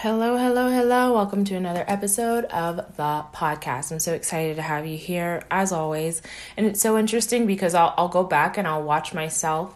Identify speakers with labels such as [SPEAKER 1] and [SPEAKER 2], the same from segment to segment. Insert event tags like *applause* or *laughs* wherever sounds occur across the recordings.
[SPEAKER 1] Hello, hello, hello. Welcome to another episode of the podcast. I'm so excited to have you here as always. And it's so interesting because I'll, I'll go back and I'll watch myself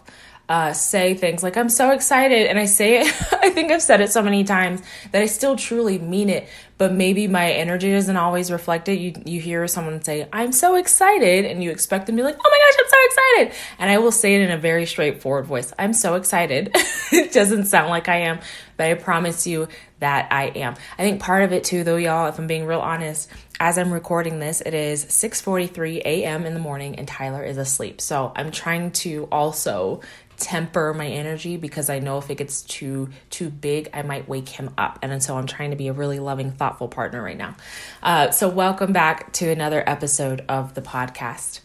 [SPEAKER 1] uh, say things like, I'm so excited. And I say it, *laughs* I think I've said it so many times that I still truly mean it, but maybe my energy doesn't always reflect it. You, you hear someone say, I'm so excited, and you expect them to be like, oh my gosh, I'm so excited. And I will say it in a very straightforward voice I'm so excited. *laughs* it doesn't sound like I am, but I promise you that I am. I think part of it too, though, y'all, if I'm being real honest, as I'm recording this, it is 6:43 a.m. in the morning and Tyler is asleep. So I'm trying to also temper my energy because I know if it gets too too big, I might wake him up. And so I'm trying to be a really loving, thoughtful partner right now. Uh, so welcome back to another episode of the podcast.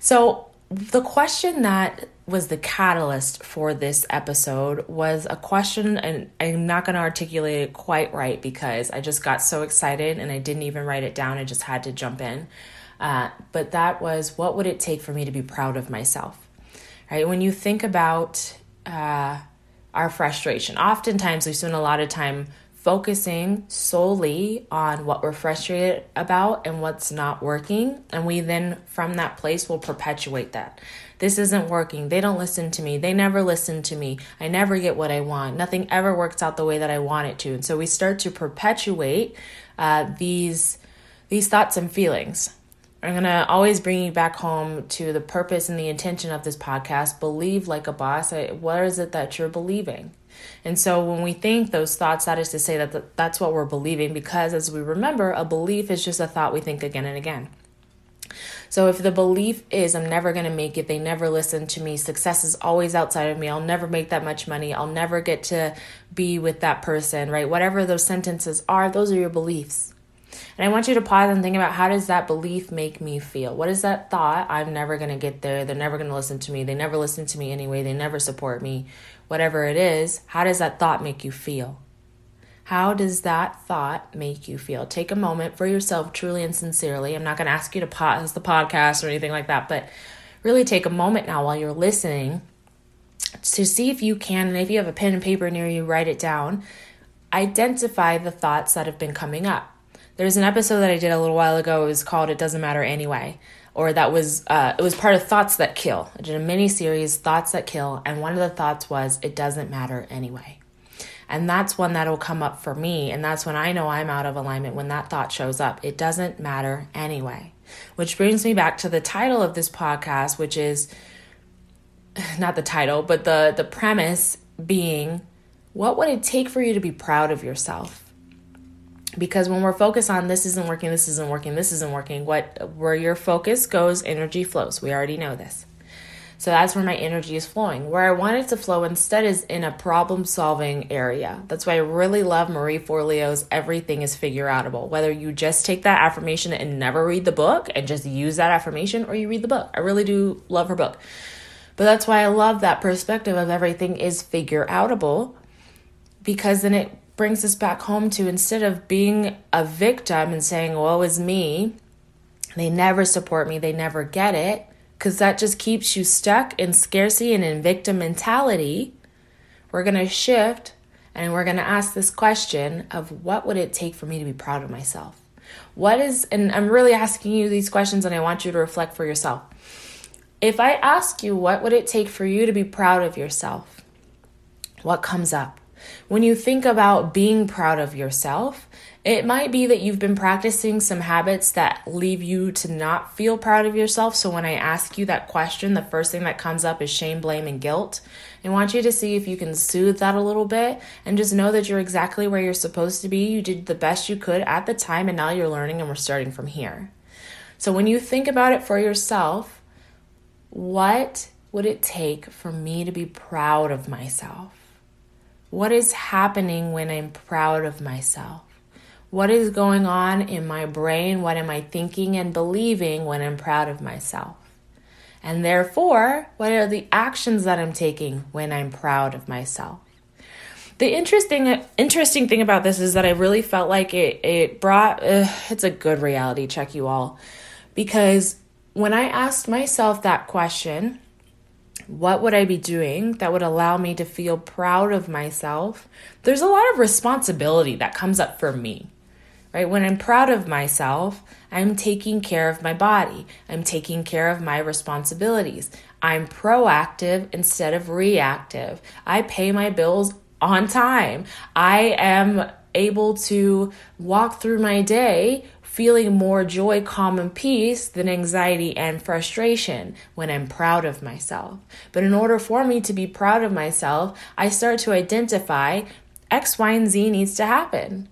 [SPEAKER 1] So the question that was the catalyst for this episode was a question, and I'm not going to articulate it quite right because I just got so excited and I didn't even write it down. I just had to jump in. Uh, but that was what would it take for me to be proud of myself? Right? When you think about uh, our frustration, oftentimes we spend a lot of time focusing solely on what we're frustrated about and what's not working. And we then, from that place, will perpetuate that. This isn't working. They don't listen to me. They never listen to me. I never get what I want. Nothing ever works out the way that I want it to. And so we start to perpetuate uh, these these thoughts and feelings. I'm going to always bring you back home to the purpose and the intention of this podcast. Believe like a boss. What is it that you're believing? And so when we think those thoughts, that is to say that that's what we're believing, because as we remember, a belief is just a thought we think again and again. So if the belief is I'm never going to make it, they never listen to me, success is always outside of me, I'll never make that much money, I'll never get to be with that person, right? Whatever those sentences are, those are your beliefs. And I want you to pause and think about how does that belief make me feel? What is that thought? I'm never going to get there. They're never going to listen to me. They never listen to me anyway. They never support me whatever it is, how does that thought make you feel? How does that thought make you feel? Take a moment for yourself, truly and sincerely. I'm not going to ask you to pause the podcast or anything like that, but really take a moment now while you're listening to see if you can, and if you have a pen and paper near you, write it down. Identify the thoughts that have been coming up. There's an episode that I did a little while ago. It was called "It Doesn't Matter Anyway," or that was uh, it was part of Thoughts That Kill. I did a mini series, Thoughts That Kill, and one of the thoughts was it doesn't matter anyway. And that's one that'll come up for me, and that's when I know I'm out of alignment when that thought shows up. It doesn't matter anyway. Which brings me back to the title of this podcast, which is *sighs* not the title, but the the premise being what would it take for you to be proud of yourself? Because when we're focused on this isn't working this isn't working this isn't working what where your focus goes energy flows. We already know this. So that's where my energy is flowing. Where i want it to flow instead is in a problem solving area. That's why i really love marie forleo's everything is figure outable whether you just take that affirmation and never read the book and just use that affirmation or you read the book. I really do love her book. But that's why i love that perspective of everything is figure outable because then it brings us back home to instead of being a victim and saying, woe is me, they never support me, they never get it, because that just keeps you stuck in scarcity and in victim mentality. We're going to shift and we're going to ask this question of what would it take for me to be proud of myself? What is, and I'm really asking you these questions and I want you to reflect for yourself. If I ask you, what would it take for you to be proud of yourself? What comes up? When you think about being proud of yourself, it might be that you've been practicing some habits that leave you to not feel proud of yourself. So when I ask you that question, the first thing that comes up is shame, blame, and guilt. I want you to see if you can soothe that a little bit and just know that you're exactly where you're supposed to be. You did the best you could at the time, and now you're learning, and we're starting from here. So when you think about it for yourself, what would it take for me to be proud of myself? What is happening when I'm proud of myself? What is going on in my brain? What am I thinking and believing when I'm proud of myself? And therefore, what are the actions that I'm taking when I'm proud of myself? The interesting interesting thing about this is that I really felt like it it brought it's a good reality check you all because when I asked myself that question, what would I be doing that would allow me to feel proud of myself? There's a lot of responsibility that comes up for me. Right? When I'm proud of myself, I'm taking care of my body. I'm taking care of my responsibilities. I'm proactive instead of reactive. I pay my bills on time. I am able to walk through my day feeling more joy, calm, and peace than anxiety and frustration when I'm proud of myself. But in order for me to be proud of myself, I start to identify X, Y, and Z needs to happen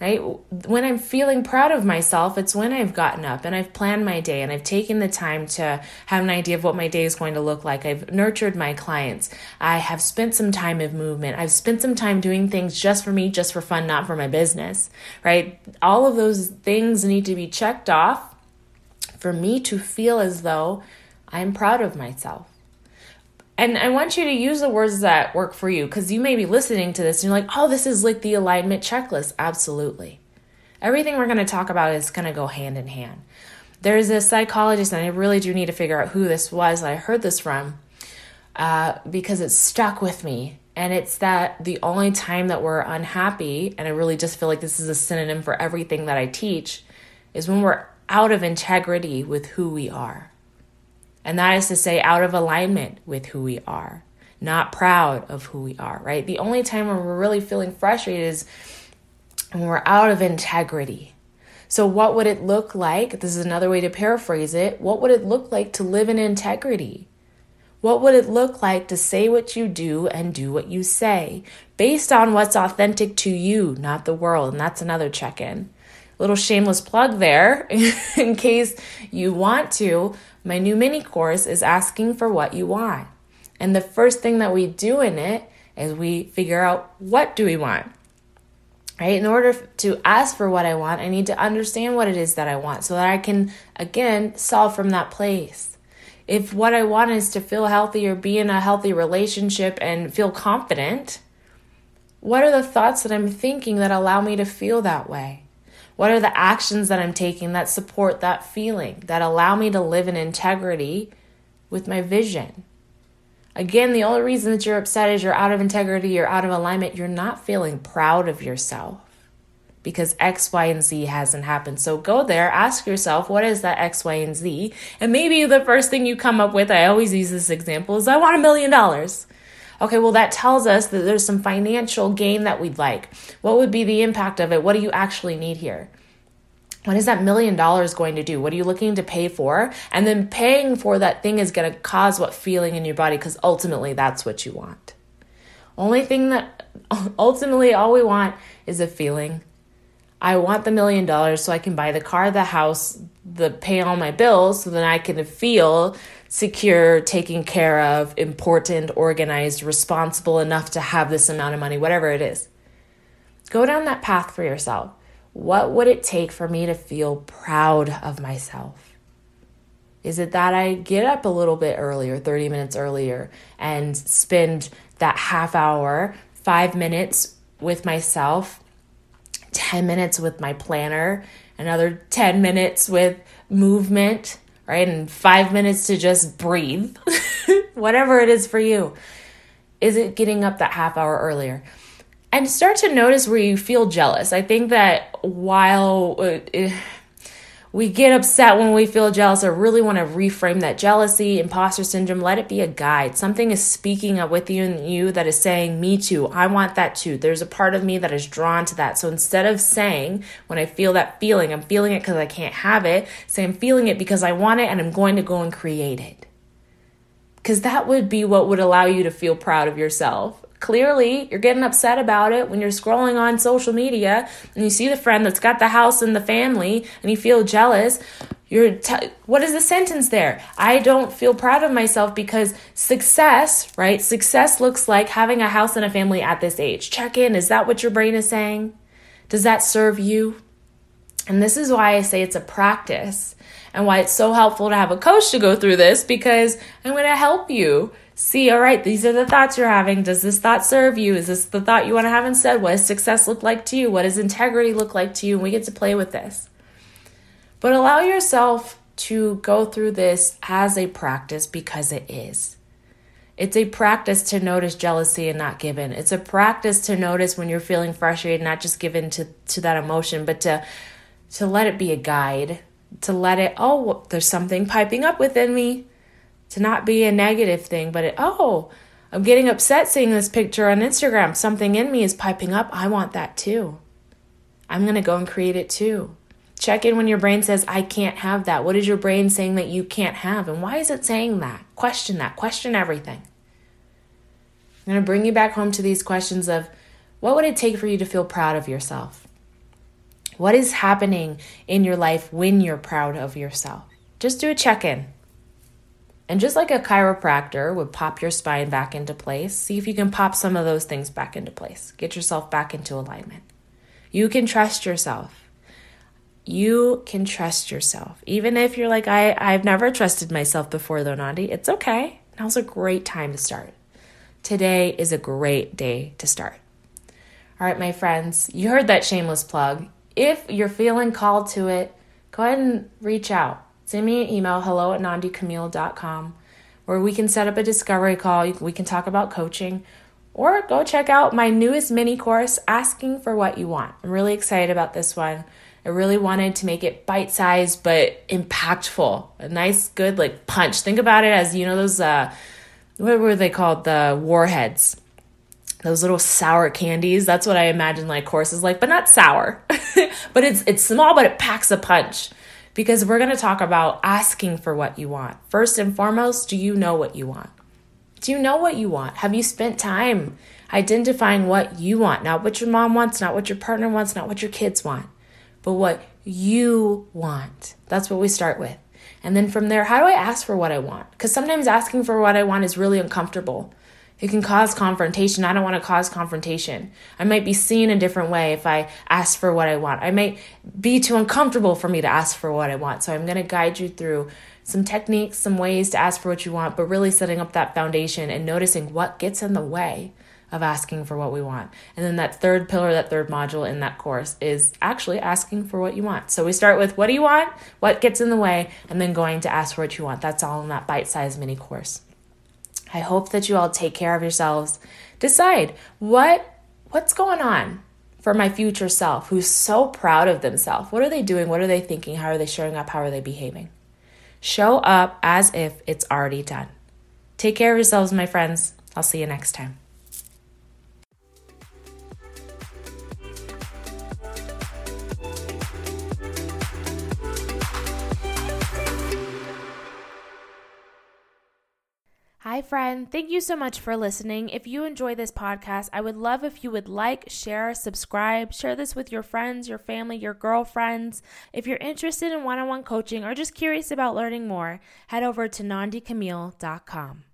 [SPEAKER 1] right? When I'm feeling proud of myself, it's when I've gotten up and I've planned my day and I've taken the time to have an idea of what my day is going to look like. I've nurtured my clients. I have spent some time of movement. I've spent some time doing things just for me, just for fun, not for my business, right? All of those things need to be checked off for me to feel as though I'm proud of myself. And I want you to use the words that work for you because you may be listening to this and you're like, oh, this is like the alignment checklist. Absolutely. Everything we're going to talk about is going to go hand in hand. There's a psychologist, and I really do need to figure out who this was that I heard this from uh, because it stuck with me. And it's that the only time that we're unhappy, and I really just feel like this is a synonym for everything that I teach, is when we're out of integrity with who we are. And that is to say, out of alignment with who we are, not proud of who we are, right? The only time when we're really feeling frustrated is when we're out of integrity. So, what would it look like? This is another way to paraphrase it. What would it look like to live in integrity? What would it look like to say what you do and do what you say based on what's authentic to you, not the world? And that's another check in. Little shameless plug there *laughs* in case you want to. My new mini course is asking for what you want. And the first thing that we do in it is we figure out what do we want. Right? In order to ask for what I want, I need to understand what it is that I want so that I can again solve from that place. If what I want is to feel healthy or be in a healthy relationship and feel confident, what are the thoughts that I'm thinking that allow me to feel that way? What are the actions that I'm taking that support that feeling, that allow me to live in integrity with my vision? Again, the only reason that you're upset is you're out of integrity, you're out of alignment, you're not feeling proud of yourself because X, Y, and Z hasn't happened. So go there, ask yourself, what is that X, Y, and Z? And maybe the first thing you come up with, I always use this example, is I want a million dollars. Okay, well, that tells us that there's some financial gain that we'd like. What would be the impact of it? What do you actually need here? What is that million dollars going to do? What are you looking to pay for? And then paying for that thing is going to cause what feeling in your body because ultimately that's what you want. Only thing that *laughs* ultimately all we want is a feeling. I want the million dollars so I can buy the car, the house, the pay all my bills so then I can feel secure, taken care of, important, organized, responsible enough to have this amount of money, whatever it is. Go down that path for yourself. What would it take for me to feel proud of myself? Is it that I get up a little bit earlier, 30 minutes earlier, and spend that half hour, five minutes with myself, 10 minutes with my planner, another 10 minutes with movement, right? And five minutes to just breathe, *laughs* whatever it is for you. Is it getting up that half hour earlier? And start to notice where you feel jealous. I think that while uh, we get upset when we feel jealous or really want to reframe that jealousy, imposter syndrome. Let it be a guide. Something is speaking up with you and you that is saying, Me too. I want that too. There's a part of me that is drawn to that. So instead of saying, when I feel that feeling, I'm feeling it because I can't have it, say, I'm feeling it because I want it and I'm going to go and create it. Because that would be what would allow you to feel proud of yourself clearly you're getting upset about it when you're scrolling on social media and you see the friend that's got the house and the family and you feel jealous you're t- what is the sentence there? I don't feel proud of myself because success right? Success looks like having a house and a family at this age. Check in. Is that what your brain is saying? Does that serve you? And this is why I say it's a practice and why it's so helpful to have a coach to go through this because I'm going to help you see all right, these are the thoughts you're having. Does this thought serve you? Is this the thought you want to have instead? What does success look like to you? What does integrity look like to you? And we get to play with this. But allow yourself to go through this as a practice because it is. It's a practice to notice jealousy and not give in. It's a practice to notice when you're feeling frustrated, not just given to, to that emotion, but to to let it be a guide, to let it, oh, there's something piping up within me, to not be a negative thing, but it, oh, I'm getting upset seeing this picture on Instagram. Something in me is piping up. I want that too. I'm going to go and create it too. Check in when your brain says, I can't have that. What is your brain saying that you can't have? And why is it saying that? Question that. Question everything. I'm going to bring you back home to these questions of what would it take for you to feel proud of yourself? What is happening in your life when you're proud of yourself? Just do a check in. And just like a chiropractor would pop your spine back into place, see if you can pop some of those things back into place. Get yourself back into alignment. You can trust yourself. You can trust yourself. Even if you're like, I, I've never trusted myself before, though, Nandi, it's okay. Now's a great time to start. Today is a great day to start. All right, my friends, you heard that shameless plug. If you're feeling called to it, go ahead and reach out. Send me an email, hello at nandicamille.com, where we can set up a discovery call. We can talk about coaching, or go check out my newest mini course, Asking for What You Want. I'm really excited about this one. I really wanted to make it bite sized but impactful. A nice, good, like punch. Think about it as, you know, those, uh, what were they called? The warheads those little sour candies. That's what I imagine like courses like, but not sour. *laughs* but it's it's small, but it packs a punch. Because we're gonna talk about asking for what you want. First and foremost, do you know what you want? Do you know what you want? Have you spent time identifying what you want? Not what your mom wants, not what your partner wants, not what your kids want, but what you want. That's what we start with. And then from there, how do I ask for what I want? Because sometimes asking for what I want is really uncomfortable. It can cause confrontation. I don't want to cause confrontation. I might be seen a different way if I ask for what I want. I might be too uncomfortable for me to ask for what I want. So I'm going to guide you through some techniques, some ways to ask for what you want, but really setting up that foundation and noticing what gets in the way of asking for what we want. And then that third pillar, that third module in that course is actually asking for what you want. So we start with what do you want, what gets in the way, and then going to ask for what you want. That's all in that bite sized mini course. I hope that you all take care of yourselves. Decide what what's going on for my future self who's so proud of themselves. What are they doing? What are they thinking? How are they showing up? How are they behaving? Show up as if it's already done. Take care of yourselves, my friends. I'll see you next time. Hi, friend. Thank you so much for listening. If you enjoy this podcast, I would love if you would like, share, subscribe, share this with your friends, your family, your girlfriends. If you're interested in one on one coaching or just curious about learning more, head over to nandicamille.com.